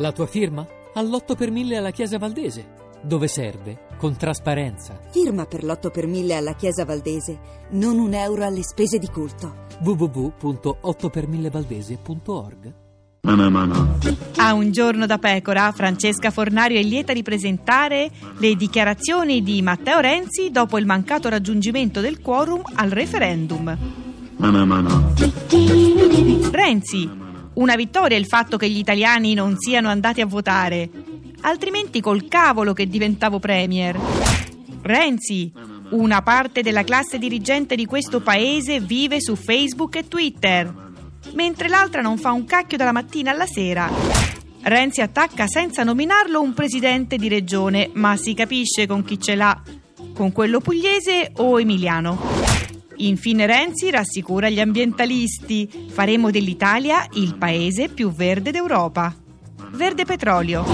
La tua firma? All'8 per 1000 alla Chiesa Valdese. Dove serve? Con trasparenza. Firma per l'8 per 1000 alla Chiesa Valdese, non un euro alle spese di culto. www.8per1000valdese.org A un giorno da pecora, Francesca Fornario è lieta di presentare le dichiarazioni di Matteo Renzi dopo il mancato raggiungimento del quorum al referendum. Renzi, una vittoria il fatto che gli italiani non siano andati a votare, altrimenti col cavolo che diventavo premier. Renzi, una parte della classe dirigente di questo paese vive su Facebook e Twitter, mentre l'altra non fa un cacchio dalla mattina alla sera. Renzi attacca senza nominarlo un presidente di regione, ma si capisce con chi ce l'ha, con quello pugliese o emiliano. Infine Renzi rassicura gli ambientalisti, faremo dell'Italia il paese più verde d'Europa. Verde petrolio.